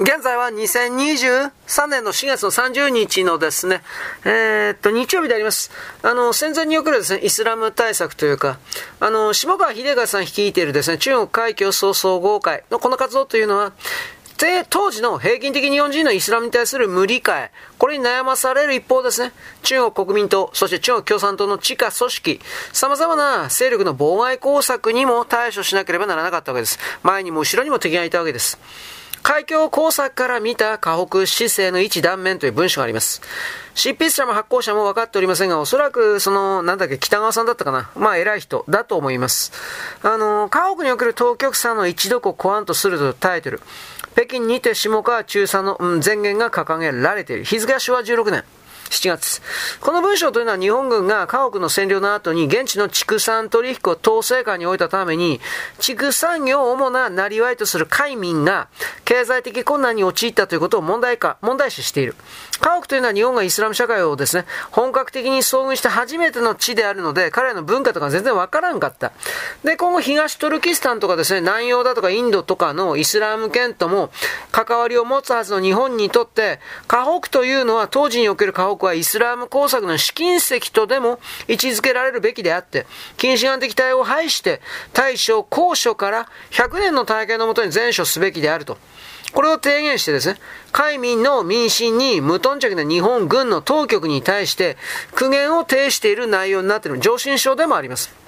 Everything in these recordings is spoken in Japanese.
現在は2023年の4月の30日のですね、えー、っと、日曜日であります。あの、戦前におけるですね、イスラム対策というか、あの、下川秀和さん率いているですね、中国海峡総総合会のこの活動というのは、当時の平均的日本人のイスラムに対する無理解、これに悩まされる一方ですね、中国国民党、そして中国共産党の地下組織、様々な勢力の妨害工作にも対処しなければならなかったわけです。前にも後ろにも敵がいたわけです。海峡工作から見た河北市政の一断面という文章があります。執筆者も発行者も分かっておりませんが、おそらく、その、なんだっけ、北川さんだったかな。まあ、偉い人だと思います。あの、河北における当局者の一度こコアンとするというタイトル。北京にて下川中佐の、うん、前言が掲げられている。日付は昭和16年。7月。この文章というのは日本軍が家屋の占領の後に現地の畜産取引を統制下に置いたために、畜産業を主ななりわいとする海民が経済的困難に陥ったということを問題化、問題視している。家屋というのは日本がイスラム社会をですね、本格的に遭遇して初めての地であるので、彼らの文化とか全然わからんかった。で、今後東トルキスタンとかですね、南洋だとかインドとかのイスラム圏とも関わりを持つはずの日本にとって、家北というのは当時における家北はイスラム工作の試金石とでも位置づけられるべきであって、近視眼的対応を排して、大正高所から100年の体験のもとに全処すべきであると。これを提言してですね、海民の民進に無頓着な日本軍の当局に対して苦言を呈している内容になっている上申書でもあります。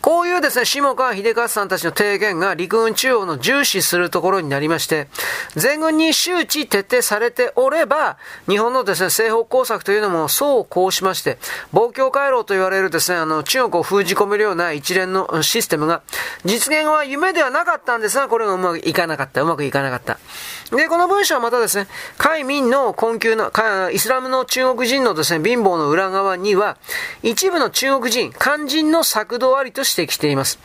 こういうですね、下川秀和さんたちの提言が陸軍中央の重視するところになりまして、全軍に周知徹底されておれば、日本のですね、西北工作というのもそうこうしまして、防共回廊と言われるですね、あの、中国を封じ込めるような一連のシステムが、実現は夢ではなかったんですが、これがうまくいかなかった、うまくいかなかった。で、この文章はまたですね、海民の困窮の、イスラムの中国人のですね、貧乏の裏側には、一部の中国人、肝心の策動ありと指摘しています。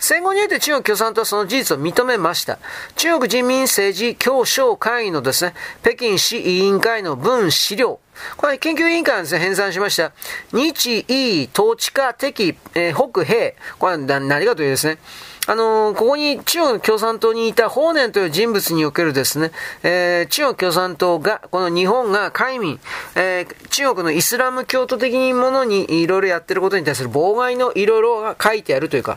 戦後において中国共産党はその事実を認めました。中国人民政治協商会議のですね、北京市委員会の文資料。これ研究委員会がですね、編纂しました。日、意、統治下敵、えー、北、平。これは何かというですね、あの、ここに中国共産党にいた法然という人物におけるですね、えー、中国共産党が、この日本が海民、えー、中国のイスラム教徒的にものにいろいろやってることに対する妨害のいろいろが書いてあるというか、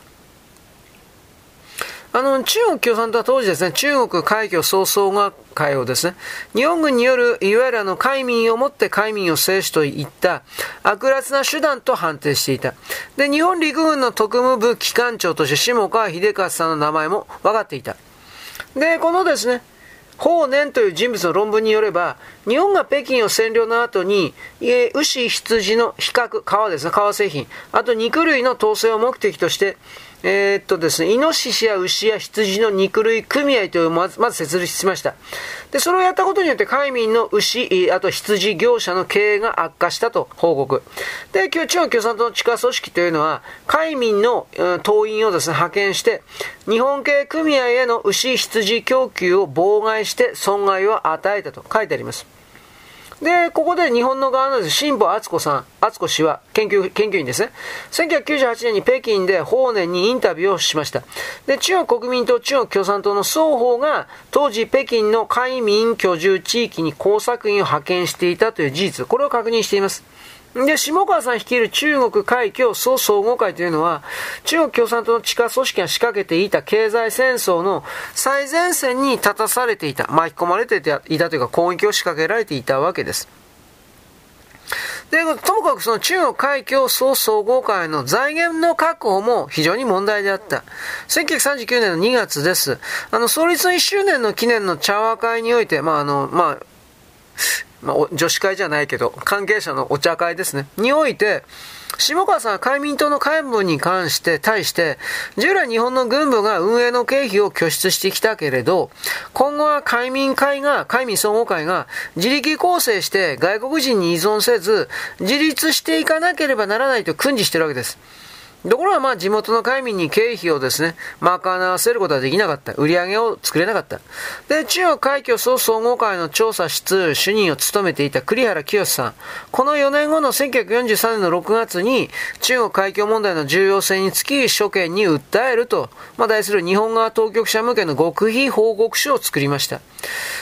あの、中国共産党は当時ですね、中国海峡総総が会をですね、日本軍による、いわゆるあの、海民をもって海民を制止といった悪辣な手段と判定していた。で、日本陸軍の特務部機関長として下川秀和さんの名前も分かっていた。で、このですね、法然という人物の論文によれば、日本が北京を占領の後に、え牛、羊の比較、革ですね、革製品、あと肉類の統制を目的として、えー、っとですね、イノシシや牛や羊の肉類組合というまず、まず設立しました。で、それをやったことによって、海民の牛、あと羊業者の経営が悪化したと報告。で、今日、中国共産党の地下組織というのは、海民の、うん、党員をですね、派遣して、日本系組合への牛、羊供給を妨害して損害を与えたと書いてあります。で、ここで日本の側の新保敦子さん、敦子氏は研究、研究員ですね。1998年に北京で法然にインタビューをしました。で、中国国民党、中国共産党の双方が当時北京の海民居住地域に工作員を派遣していたという事実、これを確認しています。で、下川さん率いる中国海峡総総合会というのは、中国共産党の地下組織が仕掛けていた経済戦争の最前線に立たされていた、巻き込まれていたというか攻撃を仕掛けられていたわけです。で、ともかくその中国海峡総総合会の財源の確保も非常に問題であった。1939年の2月です。あの、創立の1周年の記念の茶話会において、まあ、あの、まあ、まあ、女子会じゃないけど、関係者のお茶会ですね、において、下川さんは海民党の幹部に関して、対して、従来日本の軍部が運営の経費を拠出してきたけれど、今後は海民会が、海民総合会が自力構成して外国人に依存せず、自立していかなければならないと訓示してるわけです。ところがまあ地元の海民に経費をですね、賄わせることはできなかった。売り上げを作れなかった。で、中国海峡総総合会の調査室主任を務めていた栗原清さん。この4年後の1943年の6月に中国海峡問題の重要性につき諸県に訴えると、まあ、題する日本側当局者向けの極秘報告書を作りました。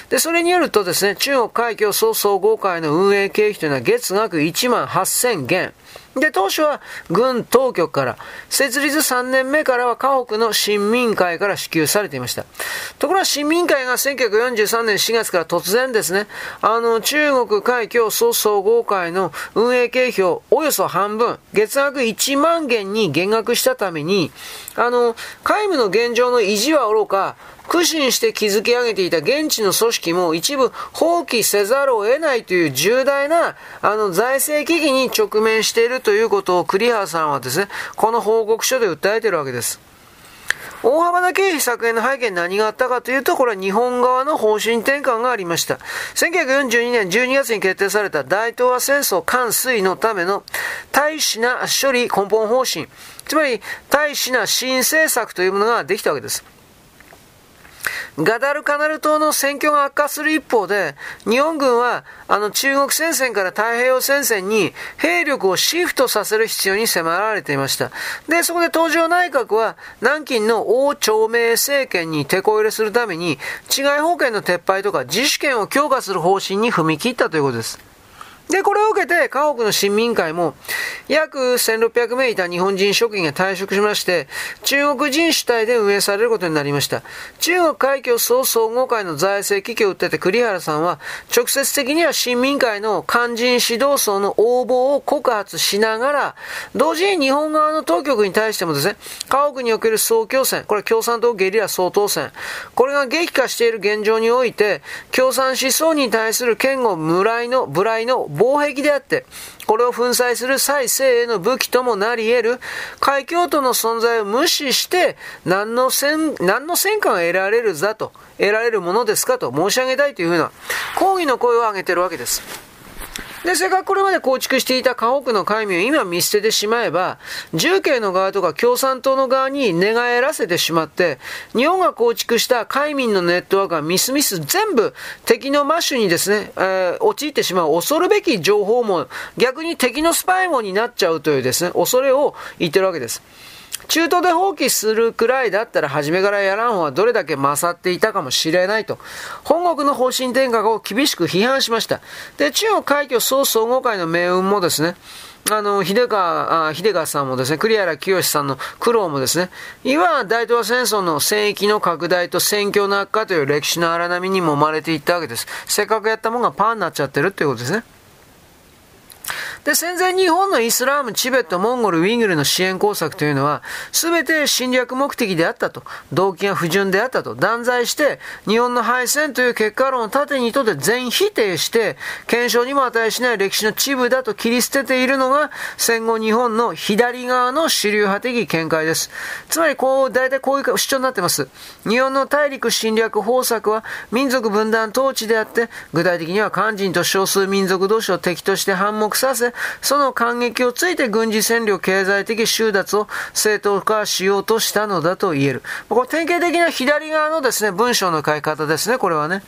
で、それによるとですね、中国海峡総総合会の運営経費というのは月額1万8000元。で、当初は軍当局から、設立3年目からは家北の新民会から支給されていました。ところが新民会が1943年4月から突然ですね、あの、中国海峡総総合会の運営経費をおよそ半分、月額1万元に減額したために、あの、海務の現状の維持はおろか、苦心して築き上げていた現地の組織も一部放棄せざるを得ないという重大なあの財政危機に直面しているということを栗原さんはですね、この報告書で訴えているわけです。大幅な経費削減の背景に何があったかというと、これは日本側の方針転換がありました。1942年12月に決定された大東亜戦争完遂のための大使な処理根本方針、つまり大使な新政策というものができたわけです。ガダルカナル島の戦況が悪化する一方で、日本軍は、あの中国戦線から太平洋戦線に兵力をシフトさせる必要に迫られていました。で、そこで東条内閣は、南京の王朝明政権に手こ入れするために、治外法権の撤廃とか自主権を強化する方針に踏み切ったということです。で、これを受けて、家屋の新民会も、約1600名いた日本人職員が退職しまして、中国人主体で運営されることになりました。中国海峡総総合会の財政危機を訴えて栗原さんは、直接的には新民会の肝心指導層の応募を告発しながら、同時に日本側の当局に対してもですね、家屋における総共戦、これ共産党ゲリラ総統戦、これが激化している現状において、共産思想に対する剣を無頼の、無頼の防壁であって、これを粉砕する再生への武器ともなり得る海峡都の存在を無視して何の戦、何の戦果が得られるだと、得られるものですかと申し上げたいというふうな抗議の声を上げているわけです。で、それからこれまで構築していた家屋の海民を今見捨ててしまえば、重慶の側とか共産党の側に寝返らせてしまって、日本が構築した海民のネットワークがミスミス全部敵のマッシュにですね、えー、陥ってしまう恐るべき情報も逆に敵のスパイ網になっちゃうというですね、恐れを言ってるわけです。中途で放棄するくらいだったら初めからやらん方はどれだけ勝っていたかもしれないと、本国の方針転換を厳しく批判しました。で、中国海峡総総合会の命運もですね、あの、秀川、秀川さんもですね、栗原清さんの苦労もですね、いわ大東亜戦争の戦域の拡大と戦況の悪化という歴史の荒波にもまれていったわけです。せっかくやったものがパーになっちゃってるっていうことですね。で、戦前日本のイスラーム、チベット、モンゴル、ウィングルの支援工作というのは、すべて侵略目的であったと、動機が不純であったと断罪して、日本の敗戦という結果論を盾にとって全否定して、検証にも値しない歴史の秩父だと切り捨てているのが、戦後日本の左側の主流派的見解です。つまり、こう、大体こういう主張になってます。日本の大陸侵略方策は、民族分断統治であって、具体的には肝心と少数民族同士を敵として反目させ、その感激をついて軍事占領経済的収奪を正当化しようとしたのだと言える。これ典型的な左側のですね、文章の書き方ですね、これはね。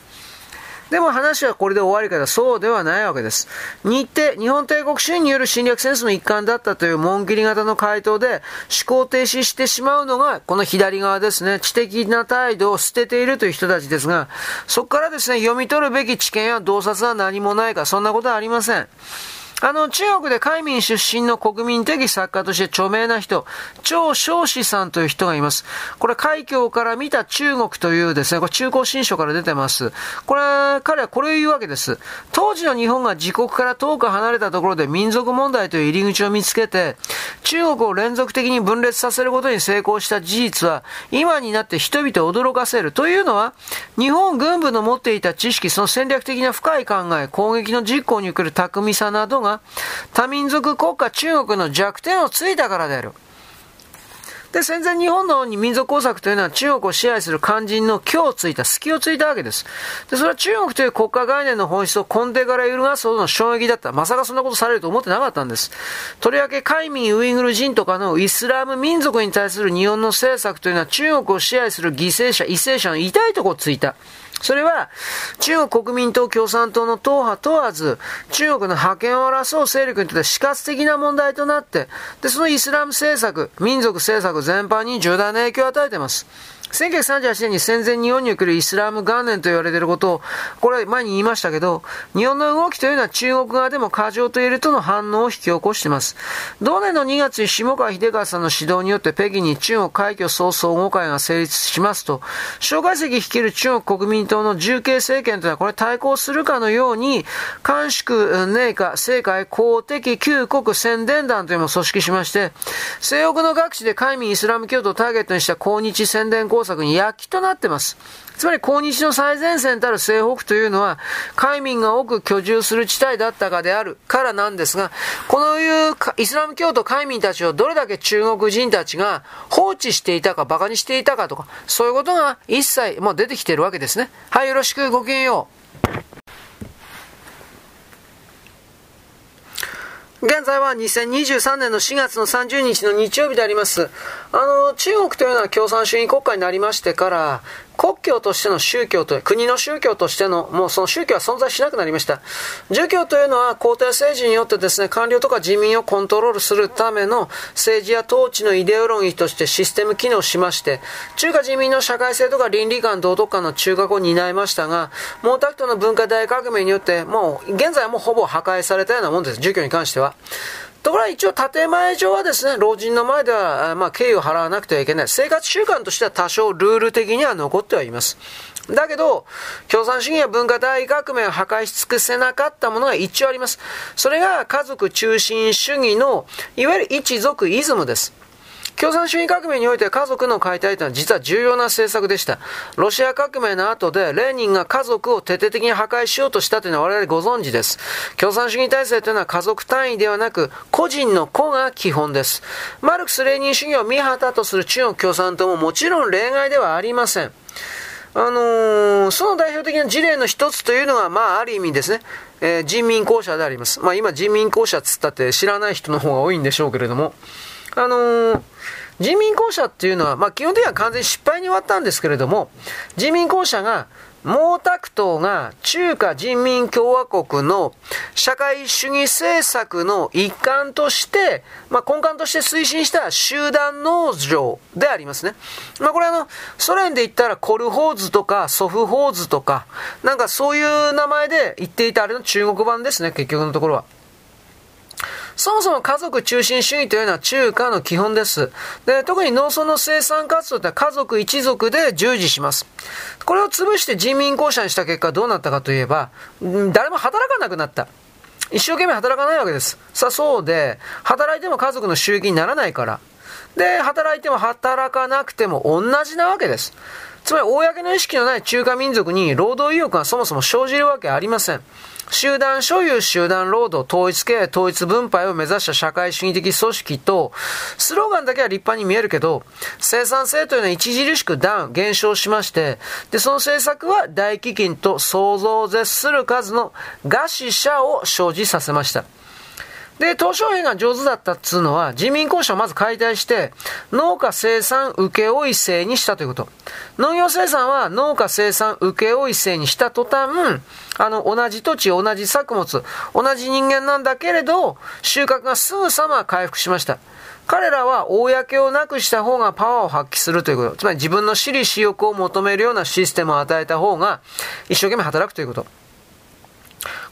でも話はこれで終わりからそうではないわけです。日程、日本帝国主義による侵略戦争の一環だったという紋切り型の回答で思考停止してしまうのが、この左側ですね、知的な態度を捨てているという人たちですが、そこからですね、読み取るべき知見や洞察は何もないか、そんなことはありません。あの、中国で海民出身の国民的作家として著名な人、張少子さんという人がいます。これ、海峡から見た中国というですね、これ中高新書から出てます。これ、彼はこれを言うわけです。当時の日本が自国から遠く離れたところで民族問題という入り口を見つけて、中国を連続的に分裂させることに成功した事実は、今になって人々を驚かせる。というのは、日本軍部の持っていた知識、その戦略的な深い考え、攻撃の実行における巧みさなどが、多民族国家中国の弱点をついたからである。で、戦前日本の民族工作というのは中国を支配する肝心の虚をついた、隙をついたわけです。で、それは中国という国家概念の本質を根底から揺るがすほどの衝撃だった。まさかそんなことされると思ってなかったんです。とりわけ、海民ウイグル人とかのイスラム民族に対する日本の政策というのは中国を支配する犠牲者、為政者の痛いところをついた。それは、中国国民党共産党の党派問わず、中国の覇権を争う勢力にとって死活的な問題となって、で、そのイスラム政策、民族政策全般に重大な影響を与えています。1938年に戦前日本におけるイスラム元年と言われていることを、これ前に言いましたけど、日本の動きというのは中国側でも過剰と言えるとの反応を引き起こしています。同年の2月に下川秀川さんの指導によって北京に中国海峡総総合会が成立しますと、蒋介石率いる中国国民党の重慶政権というのはこれ対抗するかのように、監縮、内科、政界、公的、旧国宣伝団というのを組織しまして、西北の各地で海民イスラム教徒をターゲットにした抗日宣伝工作に躍起となっています。つまり、抗日の最前線たる西北というのは、海民が多く居住する地帯だったかであるからなんですが、このいうイスラム教徒海民たちをどれだけ中国人たちが放置していたか、馬鹿にしていたかとか、そういうことが一切もう出てきているわけですね。はい、よろしく、ごきげんよう。現在は2023年の4月の30日の日曜日であります。あの、中国というのは共産主義国家になりましてから、国教としての宗教と、国の宗教としての、もうその宗教は存在しなくなりました。儒教というのは皇帝政治によってですね、官僚とか人民をコントロールするための政治や統治のイデオロギーとしてシステム機能しまして、中華人民の社会性とか倫理観、道徳観の中核を担いましたが、毛沢東の文化大革命によって、もう、現在はもうほぼ破壊されたようなもんです。儒教に関しては。ところが一応建前上はですね、老人の前では、まあ、敬意を払わなくてはいけない。生活習慣としては多少ルール的には残ってはいます。だけど、共産主義や文化大革命を破壊し尽くせなかったものが一応あります。それが家族中心主義の、いわゆる一族イズムです。共産主義革命において家族の解体というのは実は重要な政策でした。ロシア革命の後でレーニンが家族を徹底的に破壊しようとしたというのは我々ご存知です。共産主義体制というのは家族単位ではなく個人の子が基本です。マルクス・レーニン主義を見旗とする中国共産党ももちろん例外ではありません。あのー、その代表的な事例の一つというのが、まあ、ある意味ですね、えー、人民公社であります。まあ、今、人民公社っつったって知らない人の方が多いんでしょうけれども、あのー、人民公社っていうのは、まあ、基本的には完全に失敗に終わったんですけれども、人民公社が、毛沢東が中華人民共和国の社会主義政策の一環として、まあ、根幹として推進した集団農場でありますね。まあ、これあの、ソ連で言ったらコルホーズとかソフホーズとか、なんかそういう名前で言っていたあれの中国版ですね、結局のところは。そもそも家族中心主義というのは中華の基本です。で、特に農村の生産活動って家族一族で従事します。これを潰して人民公社にした結果どうなったかといえば、誰も働かなくなった。一生懸命働かないわけです。さあそうで、働いても家族の収益にならないから。で、働いても働かなくても同じなわけです。つまり、公の意識のない中華民族に労働意欲がそもそも生じるわけありません。集団所有、集団労働、統一系、統一分配を目指した社会主義的組織と、スローガンだけは立派に見えるけど、生産性というのは著しくダウン、減少しまして、で、その政策は大飢饉と想像を絶する数の餓死者を生じさせました。で、東小平が上手だったっつうのは、人民公社をまず解体して、農家生産請負制にしたということ。農業生産は農家生産請負制にした途端、あの、同じ土地、同じ作物、同じ人間なんだけれど、収穫がすぐさま回復しました。彼らは公をなくした方がパワーを発揮するということ。つまり自分の私利私欲を求めるようなシステムを与えた方が一生懸命働くということ。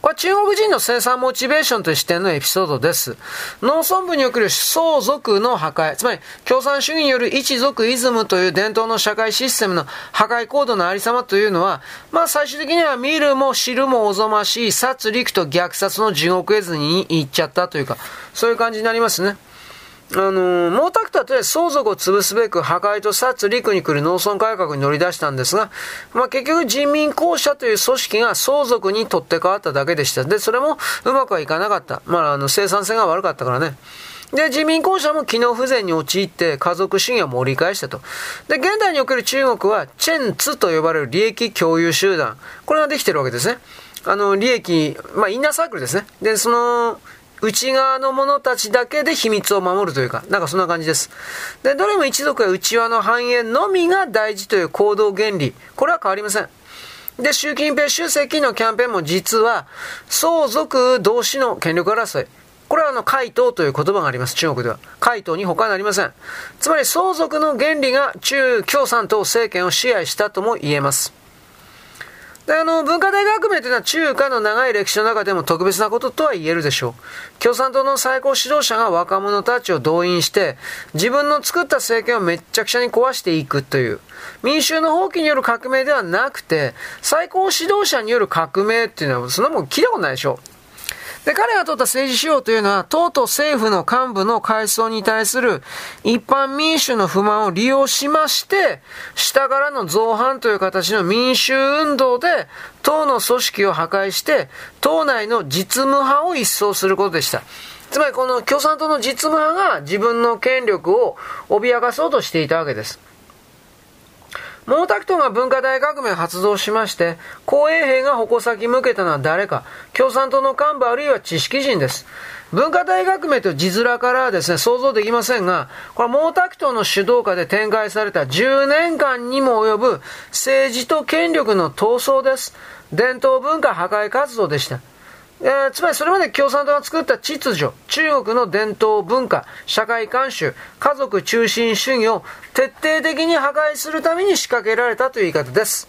これは中国人の生産モチベーションという視点のエピソードです。農村部における相続の破壊、つまり共産主義による一族イズムという伝統の社会システムの破壊行動のありさまというのは、まあ最終的には見るも知るもおぞましい殺戮と虐殺の地獄絵図に行っちゃったというか、そういう感じになりますね。あの、毛沢東は相続を潰すべく破壊と殺戮に来る農村改革に乗り出したんですが、まあ、結局人民公社という組織が相続に取って代わっただけでした。で、それもうまくはいかなかった。まあ、あの、生産性が悪かったからね。で、自民公社も機能不全に陥って家族主義を盛り返したと。で、現代における中国は、チェンツと呼ばれる利益共有集団。これができてるわけですね。あの、利益、まあ、インナーサークルですね。で、その、内側の者たちだけで秘密を守るというか、なんかそんな感じです。で、どれも一族や内輪の繁栄のみが大事という行動原理。これは変わりません。で、習近平主席のキャンペーンも実は、相続同士の権力争い。これはあの、回答という言葉があります、中国では。回答に他なりません。つまり相続の原理が中共産党政権を支配したとも言えます。で、あの、文化大革命というのは中華の長い歴史の中でも特別なこととは言えるでしょう。共産党の最高指導者が若者たちを動員して、自分の作った政権をめっちゃくちゃに壊していくという、民衆の放棄による革命ではなくて、最高指導者による革命っていうのは、そんなもん聞いたことないでしょう。で、彼が取った政治手法というのは、党と政府の幹部の階層に対する一般民主の不満を利用しまして、下からの造反という形の民衆運動で、党の組織を破壊して、党内の実務派を一掃することでした。つまりこの共産党の実務派が自分の権力を脅かそうとしていたわけです。毛沢東が文化大革命を発動しまして、公衛兵が矛先向けたのは誰か、共産党の幹部あるいは知識人です。文化大革命と字面からはですね、想像できませんが、これ毛沢東の主導下で展開された10年間にも及ぶ政治と権力の闘争です。伝統文化破壊活動でした。えー、つまりそれまで共産党が作った秩序、中国の伝統文化、社会慣習、家族中心主義を徹底的に破壊するために仕掛けられたという言い方です。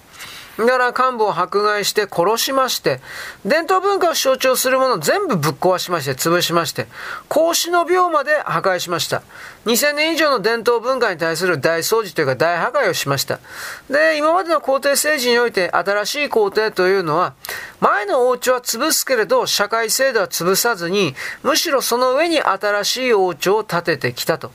だから幹部を迫害して殺しまして、伝統文化を象徴するものを全部ぶっ壊しまして、潰しまして、孔子の廟まで破壊しました。2000年以上の伝統文化に対する大掃除というか大破壊をしました。で、今までの皇帝政治において新しい皇帝というのは、前の王朝は潰すけれど、社会制度は潰さずに、むしろその上に新しい王朝を建ててきたと。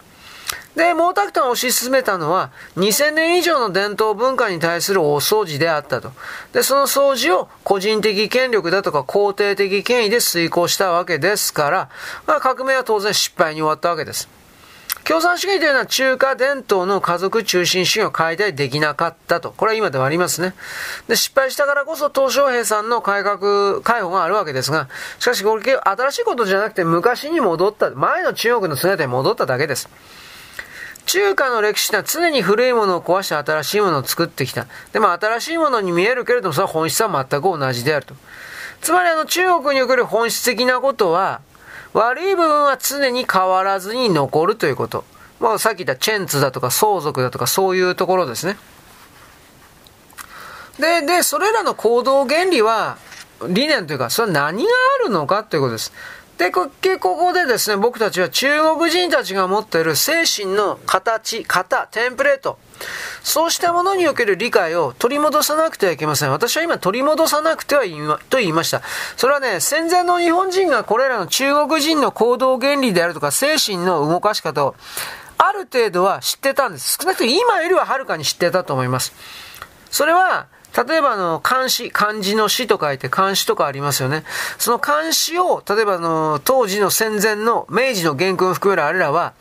で、毛沢東が推し進めたのは、2000年以上の伝統文化に対する大掃除であったと。で、その掃除を個人的権力だとか肯定的権威で遂行したわけですから、まあ、革命は当然失敗に終わったわけです。共産主義というのは中華伝統の家族中心主義を解体できなかったと。これは今ではありますね。で、失敗したからこそ鄧小平さんの改革、解放があるわけですが、しかしこれ新しいことじゃなくて昔に戻った、前の中国の姿に戻っただけです。中華の歴史は常に古いものを壊して新しいものを作ってきた。でも新しいものに見えるけれども、それは本質は全く同じであると。つまりあの中国における本質的なことは、悪い部分は常に変わらずに残るということ。まあさっき言ったチェンツだとか相続だとかそういうところですね。で、で、それらの行動原理は、理念というか、それは何があるのかということです。で、ここでですね、僕たちは中国人たちが持っている精神の形、型、テンプレート、そうしたものにおける理解を取り戻さなくてはいけません。私は今取り戻さなくてはいと言いました。それはね、戦前の日本人がこれらの中国人の行動原理であるとか精神の動かし方をある程度は知ってたんです。少なくとも今よりははるかに知ってたと思います。それは、例えばあの、漢詩、漢字の詩と書いて漢詩とかありますよね。その漢詩を、例えばあの、当時の戦前の明治の元勲を含めるあれらは、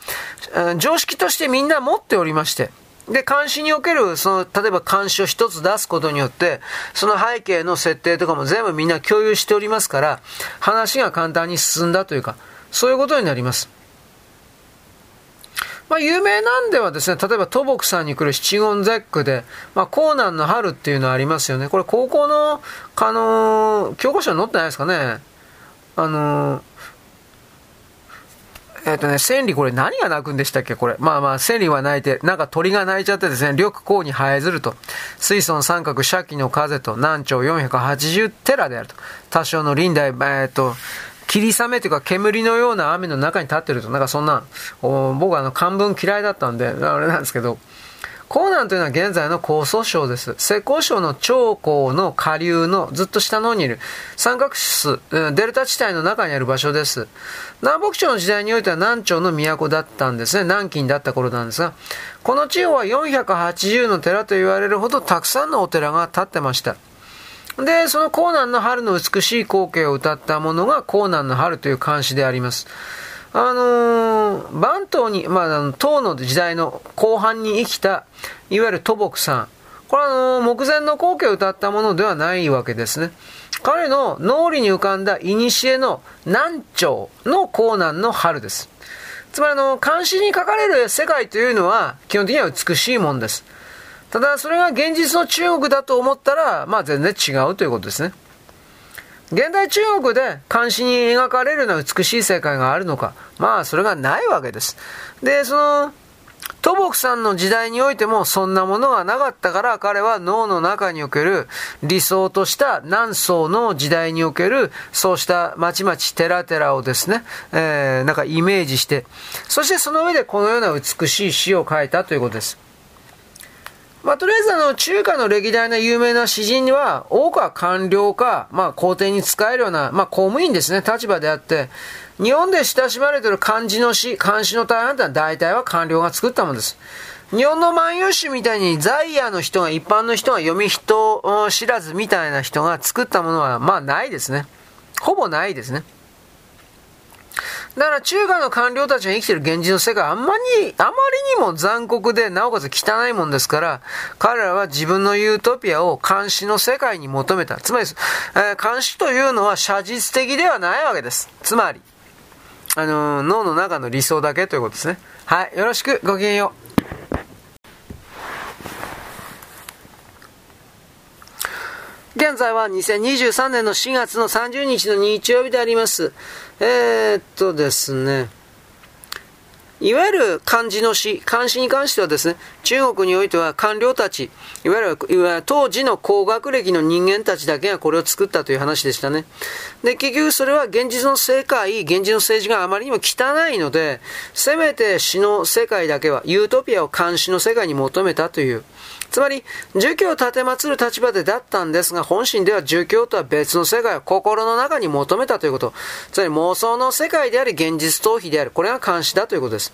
常識としてみんな持っておりまして、で、監視における、その、例えば監視を一つ出すことによって、その背景の設定とかも全部みんな共有しておりますから、話が簡単に進んだというか、そういうことになります。まあ、有名なんではですね、例えば土木さんに来る七言絶句で、まあ、江南の春っていうのはありますよね。これ高校の、あのー、教科書に載ってないですかね。あのー、えっ、とね、千里これ何が鳴くんでしたっけ？これ。まあまあ、千里は鳴いて、なんか鳥が鳴いちゃってですね、緑光に生えずると。水村三角、斜器の風と、南朝480寺であると。多少の林代、えっ、と、霧雨というか煙のような雨の中に立ってると、なんかそんな、僕はあの漢文嫌いだったんで、あれなんですけど、江南というのは現在の江蘇省です。浙江省の長江の下流のずっと下の方にいる三角質、デルタ地帯の中にある場所です。南北朝の時代においては南朝の都だったんですね。南京だった頃なんですが、この地方は480の寺と言われるほどたくさんのお寺が建ってました。で、その江南の春の美しい光景を歌ったものが江南の春という漢詩であります。あのー、番頭に、まあ、あの、唐の時代の後半に生きた、いわゆる土木さん。これは、あのー、目前の光景を歌ったものではないわけですね。彼の脳裏に浮かんだ古の南朝の江南の春です。つまり、あの、漢詩に書かれる世界というのは、基本的には美しいもんです。ただ、それが現実の中国だと思ったら、まあ全然違うということですね。現代中国で監視に描かれるような美しい世界があるのか。まあ、それがないわけです。で、その、土木さんの時代においてもそんなものがなかったから彼は脳の中における理想とした南宋の時代におけるそうしたまちまち寺々をですね、えー、なんかイメージして、そしてその上でこのような美しい詩を書いたということです。まあ、とりあえずあの、中華の歴代の有名な詩人には、多くは官僚か、まあ、皇帝に仕えるような、まあ、公務員ですね、立場であって、日本で親しまれている漢字の詩、漢詩の大半というのは大体は官僚が作ったものです。日本の万葉集みたいに在野の人が、一般の人が読み人知らずみたいな人が作ったものは、まあないですね。ほぼないですね。だから中華の官僚たちが生きてる現実の世界はあんまり、あまりにも残酷で、なおかつ汚いもんですから、彼らは自分のユートピアを監視の世界に求めた。つまり、えー、監視というのは写実的ではないわけです。つまり、あのー、脳の中の理想だけということですね。はい、よろしく、ごきげんよう。現在は2023年の4月の30日の日曜日であります。えー、っとですね。いわゆる漢字の詩、漢詩に関してはですね、中国においては官僚たち、いわゆるいわゆる当時の高学歴の人間たちだけがこれを作ったという話でしたね。で、結局それは現実の世界、現実の政治があまりにも汚いので、せめて詩の世界だけは、ユートピアを漢詩の世界に求めたという、つまり、儒教を奉る立場でだったんですが、本心では儒教とは別の世界を心の中に求めたということ。つまり妄想の世界であり、現実逃避である。これが監視だということです。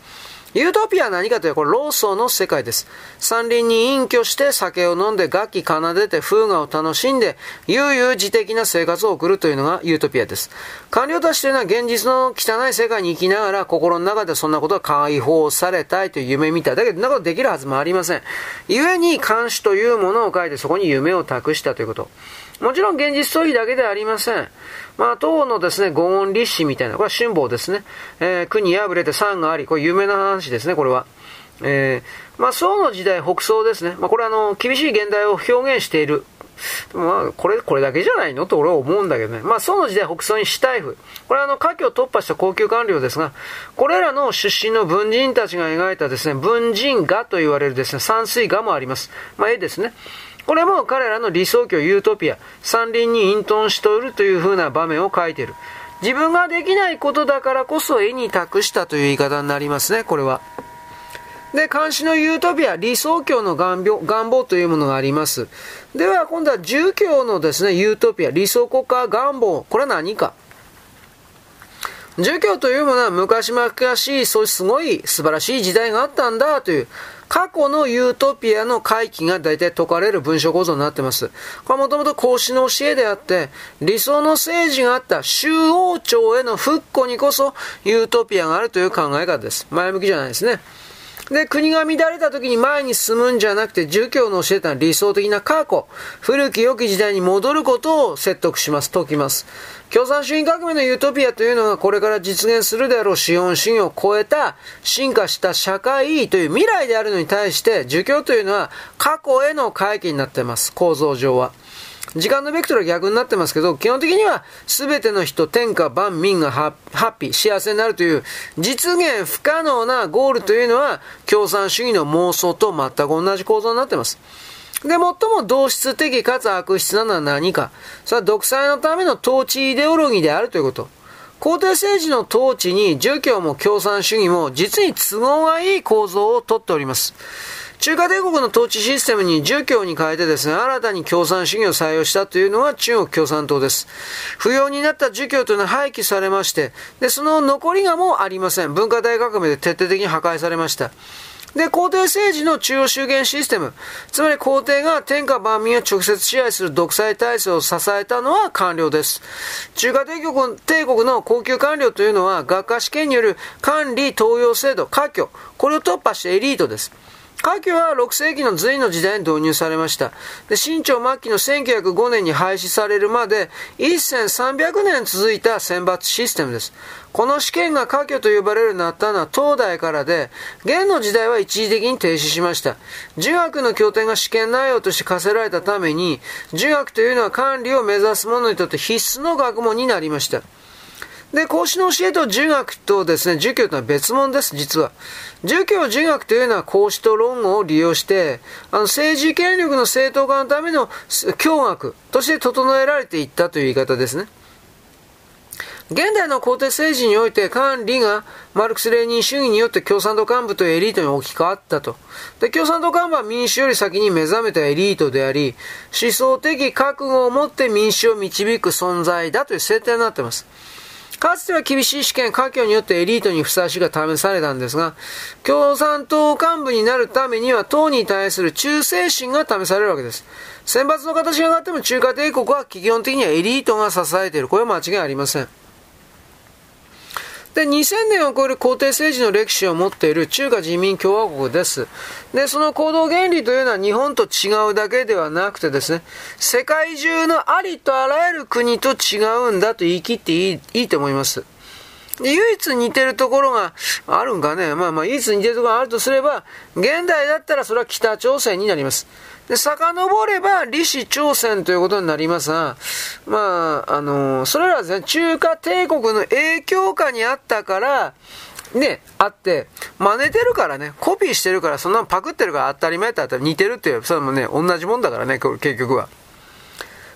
ユートピアは何かというと、これ、老僧の世界です。山林に隠居して酒を飲んで楽器奏でて風雅を楽しんで、悠々自適な生活を送るというのがユートピアです。官僚たちというのは現実の汚い世界に生きながら、心の中でそんなことが解放されたいという夢みたい。だけど、そんなことできるはずもありません。故に監視というものを書いて、そこに夢を託したということ。もちろん現実逃避だけではありません。まあ、当のですね、五音立志みたいな、これは辛抱ですね。えー、国破れて山があり、これ有名な話ですね、これは。えー、まあ、宋の時代、北宋ですね。まあ、これはあの、厳しい現代を表現している。まあ、これ、これだけじゃないの？と俺は思うんだけどね。まあ、宋の時代、北宋に死大夫。これはあの、下記を突破した高級官僚ですが、これらの出身の文人たちが描いたですね、文人画と言われるですね、山水画もあります。まあ、絵ですね。これも彼らの理想郷ユートピア、山林に隠遁しておるという風な場面を書いている。自分ができないことだからこそ絵に託したという言い方になりますね、これは。で、監視のユートピア、理想郷の願望願望というものがあります。では、今度は住居のですね、ユートピア、理想国家願望、これは何か住居というものは昔々、そういすごい素晴らしい時代があったんだという、過去のユートピアの回帰が大体解かれる文章構造になってます。これはもともと孔子の教えであって、理想の政治があった周王朝への復古にこそユートピアがあるという考え方です。前向きじゃないですね。で、国が乱れた時に前に進むんじゃなくて、儒教の教えた理想的な過去、古き良き時代に戻ることを説得します、解きます。共産主義革命のユートピアというのがこれから実現するであろう資本主義を超えた進化した社会という未来であるのに対して、儒教というのは過去への回帰になっています、構造上は。時間のベクトルは逆になってますけど、基本的には全ての人、天下万民がハッピー、幸せになるという実現不可能なゴールというのは共産主義の妄想と全く同じ構造になってます。で、最も同質的かつ悪質なのは何か。それは独裁のための統治イデオロギーであるということ。皇帝政治の統治に儒教も共産主義も実に都合がいい構造をとっております。中華帝国の統治システムに儒教に変えてですね、新たに共産主義を採用したというのは中国共産党です。不要になった儒教というのは廃棄されまして、で、その残りがもうありません。文化大革命で徹底的に破壊されました。で、皇帝政治の中央集権システム、つまり皇帝が天下万民を直接支配する独裁体制を支えたのは官僚です。中華帝国帝国の高級官僚というのは、学科試験による管理登用制度、科挙、これを突破したエリートです。科挙は6世紀の隋の時代に導入されました。で、清朝末期の1905年に廃止されるまで、1300年続いた選抜システムです。この試験が科挙と呼ばれるようになったのは東大からで、元の時代は一時的に停止しました。儒学の経典が試験内容として課せられたために、儒学というのは管理を目指す者にとって必須の学問になりました。で、孔子の教えと儒学とですね、儒教とは別物です、実は。儒教、儒学というのは孔子と論語を利用して、あの政治権力の正当化のための教学として整えられていったという言い方ですね。現代の皇帝政治において管理がマルクス・レーニン主義によって共産党幹部とエリートに置き換わったと。で、共産党幹部は民主より先に目覚めたエリートであり、思想的覚悟を持って民主を導く存在だという設定になっています。かつては厳しい試験、科挙によってエリートにふさわしが試されたんですが、共産党幹部になるためには党に対する忠誠心が試されるわけです。選抜の形が上がっても中華帝国は基本的にはエリートが支えている。これは間違いありません。で、2000年を超える皇帝政治の歴史を持っている中華人民共和国です。で、その行動原理というのは日本と違うだけではなくてですね、世界中のありとあらゆる国と違うんだと言い切っていいいいと思います。で、唯一似てるところがあるんかね。まあまあ、唯一似てるところがあるとすれば、現代だったらそれは北朝鮮になります。で、遡れば、李氏朝鮮ということになりますが、まあ、あの、それらはですね、中華帝国の影響下にあったから、ね、あって、真似てるからね、コピーしてるから、そんなのパクってるから当たり前ってったら似てるっていう、それもね、同じもんだからね、結局は。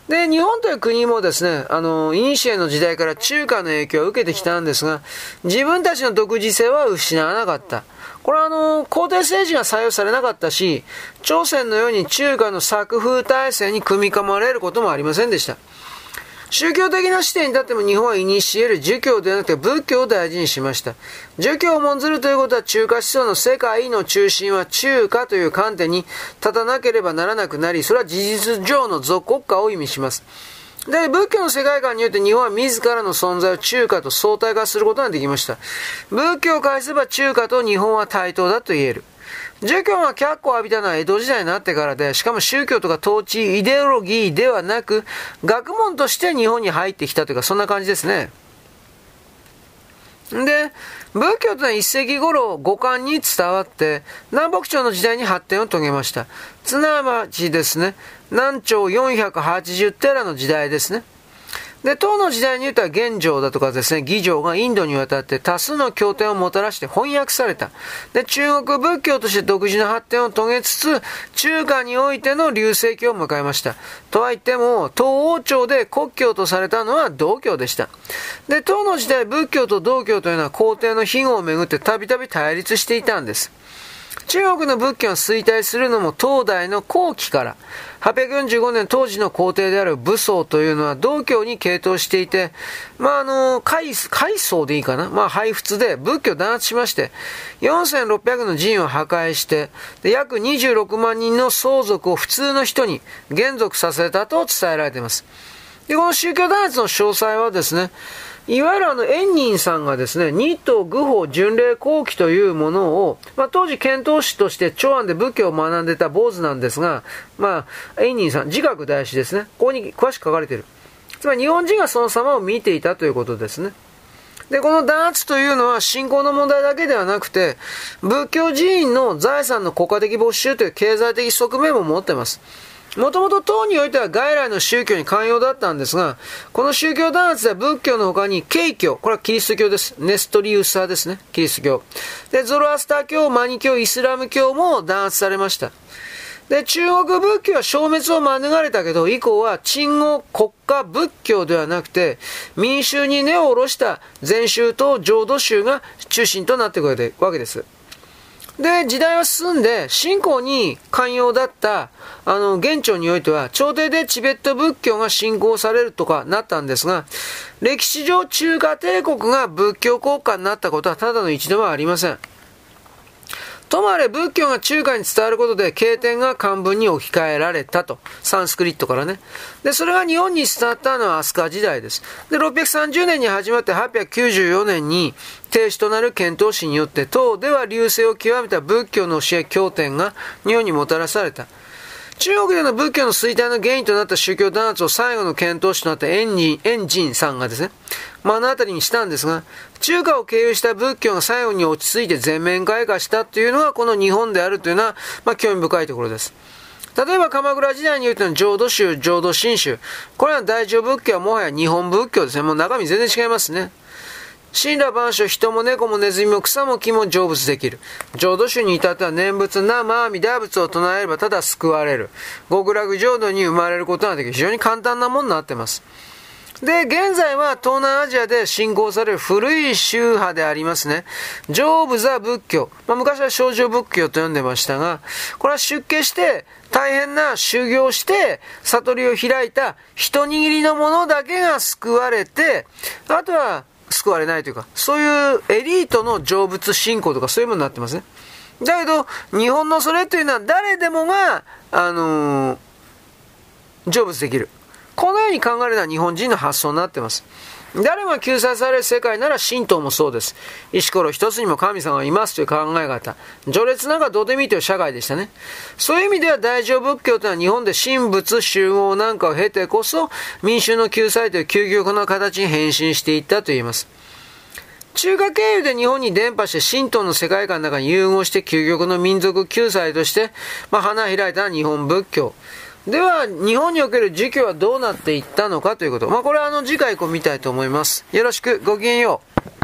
で、日本という国もですね、あの、イニシエの時代から中華の影響を受けてきたんですが、自分たちの独自性は失わなかった。これはあの、皇帝政治が採用されなかったし、朝鮮のように中華の作風体制に組み込まれることもありませんでした。宗教的な視点に立っても日本はイニシエル儒教ではなくて仏教を大事にしました。儒教を重んずるということは中華思想の世界の中心は中華という観点に立たなければならなくなり、それは事実上の属国家を意味します。で、仏教の世界観によって日本は自らの存在を中華と相対化することができました。仏教を介せば中華と日本は対等だと言える。儒教が脚光を浴びたのは江戸時代になってからで、しかも宗教とか統治、イデオロギーではなく、学問として日本に入ってきたというか、そんな感じですね。で、仏教というのは一世紀頃五漢に伝わって、南北朝の時代に発展を遂げました。つなわちですね、南朝480寺の時代ですね。で、唐の時代に言うと玄奘だとかですね、義浄がインドに渡って多数の経典をもたらして翻訳された。で、中国仏教として独自の発展を遂げつつ、中華においての流星期を迎えました。とは言っても、東王朝で国教とされたのは道教でした。で、唐の時代仏教と道教というのは皇帝の庇護をめぐってたびたび対立していたんです。中国の仏教が衰退するのも東大の後期から、845年当時の皇帝である武装というのは道教に傾倒していて、まあ、あの、海、海藻でいいかな？まあ、配布で仏教弾圧しまして、4600の寺院を破壊して、で約26万人の相続を普通の人に減属させたと伝えられています。で、この宗教弾圧の詳細はですね、いわゆるあの、円仁さんがですね、日東愚法巡礼後期というものを、まあ、当時遣唐使として長安で仏教を学んでた坊主なんですが、まあ、円仁さん、自覚大師ですね。ここに詳しく書かれている。つまり日本人がその様を見ていたということですね。で、この弾圧というのは信仰の問題だけではなくて、仏教寺院の財産の国家的没収という経済的側面も持っています。もともと唐においては外来の宗教に寛容だったんですが、この宗教弾圧では仏教の他に慶教、これはキリスト教です。ネストリウス派ですね。キリスト教。で、ゾロアスター教、マニ教、イスラム教も弾圧されました。で、中国仏教は消滅を免れたけど、以降は鎮護国家仏教ではなくて、民衆に根を下ろした禅宗と浄土宗が中心となっていくわけです。で、時代は進んで、信仰に寛容だった、あの、現朝においては、朝廷でチベット仏教が信仰されるとかなったんですが、歴史上中華帝国が仏教国家になったことはただの一度はありません。ともあれ仏教が中華に伝わることで経典が漢文に置き換えられたと。サンスクリットからね。で、それが日本に伝わったのは飛鳥時代です。で、630年に始まって894年に停止となる遣唐使によって、唐では流星を極めた仏教の教え経典が日本にもたらされた。中国での仏教の衰退の原因となった宗教弾圧を最後の検討師となったエンジン、エンジンさんがですね、目の当たりにしたんですが、中華を経由した仏教が最後に落ち着いて全面開花したというのがこの日本であるというのは、まあ、興味深いところです。例えば鎌倉時代においての浄土宗、浄土真宗。これは大乗仏教はもはや日本仏教ですね。もう中身全然違いますね。神羅万象、人も猫もネズミも草も木も成仏できる。浄土宗に至っては念仏、生、阿弥陀仏を唱えればただ救われる。極楽浄土に生まれることができる。非常に簡単なものになってます。で、現在は東南アジアで信仰される古い宗派でありますね。上部座仏教。まあ、昔は少女仏教と呼んでましたが、これは出家して、大変な修行して、悟りを開いた一握りのものだけが救われて、あとは救われないというか、そういうエリートの成仏信仰とかそういうものになってますね。だけど、日本のそれというのは誰でもが、あのー、成仏できる。このように考えるのは日本人の発想になってます。誰も救済される世界なら神道もそうです。石ころ一つにも神様がいますという考え方。序列なんかどうでもいいという社会でしたね。そういう意味では大乗仏教というのは日本で神仏集合なんかを経てこそ民衆の救済という究極の形に変身していったと言います。中華経由で日本に伝播して神道の世界観の中に融合して究極の民族救済として、まあ、花開いた日本仏教。では、日本における儒教はどうなっていったのかということ。まあ、これはあの次回以降見たいと思います。よろしく、ごきげんよう。